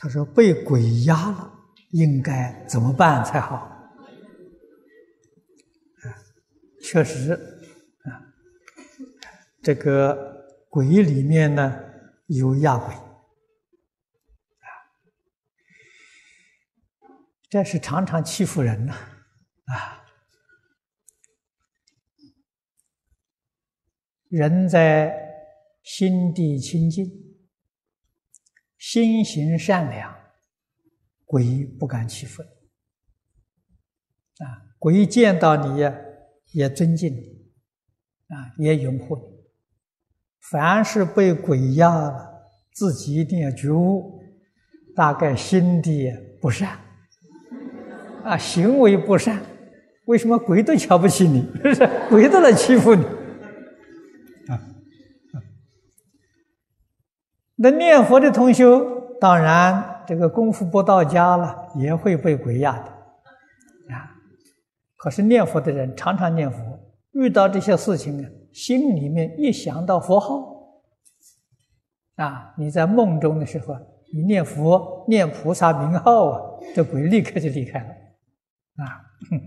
他说被鬼压了，应该怎么办才好？啊，确实啊，这个鬼里面呢有压鬼啊，这是常常欺负人呐啊。人在心地清净，心行善良，鬼不敢欺负你。啊，鬼见到你呀，也尊敬你，啊，也拥护你。凡是被鬼压了，自己一定要觉悟，大概心地不善，啊，行为不善。为什么鬼都瞧不起你？鬼都来欺负你。那念佛的同修，当然这个功夫不到家了，也会被鬼压的，啊！可是念佛的人常常念佛，遇到这些事情啊，心里面一想到佛号，啊，你在梦中的时候，你念佛念菩萨名号啊，这鬼立刻就离开了，啊！哼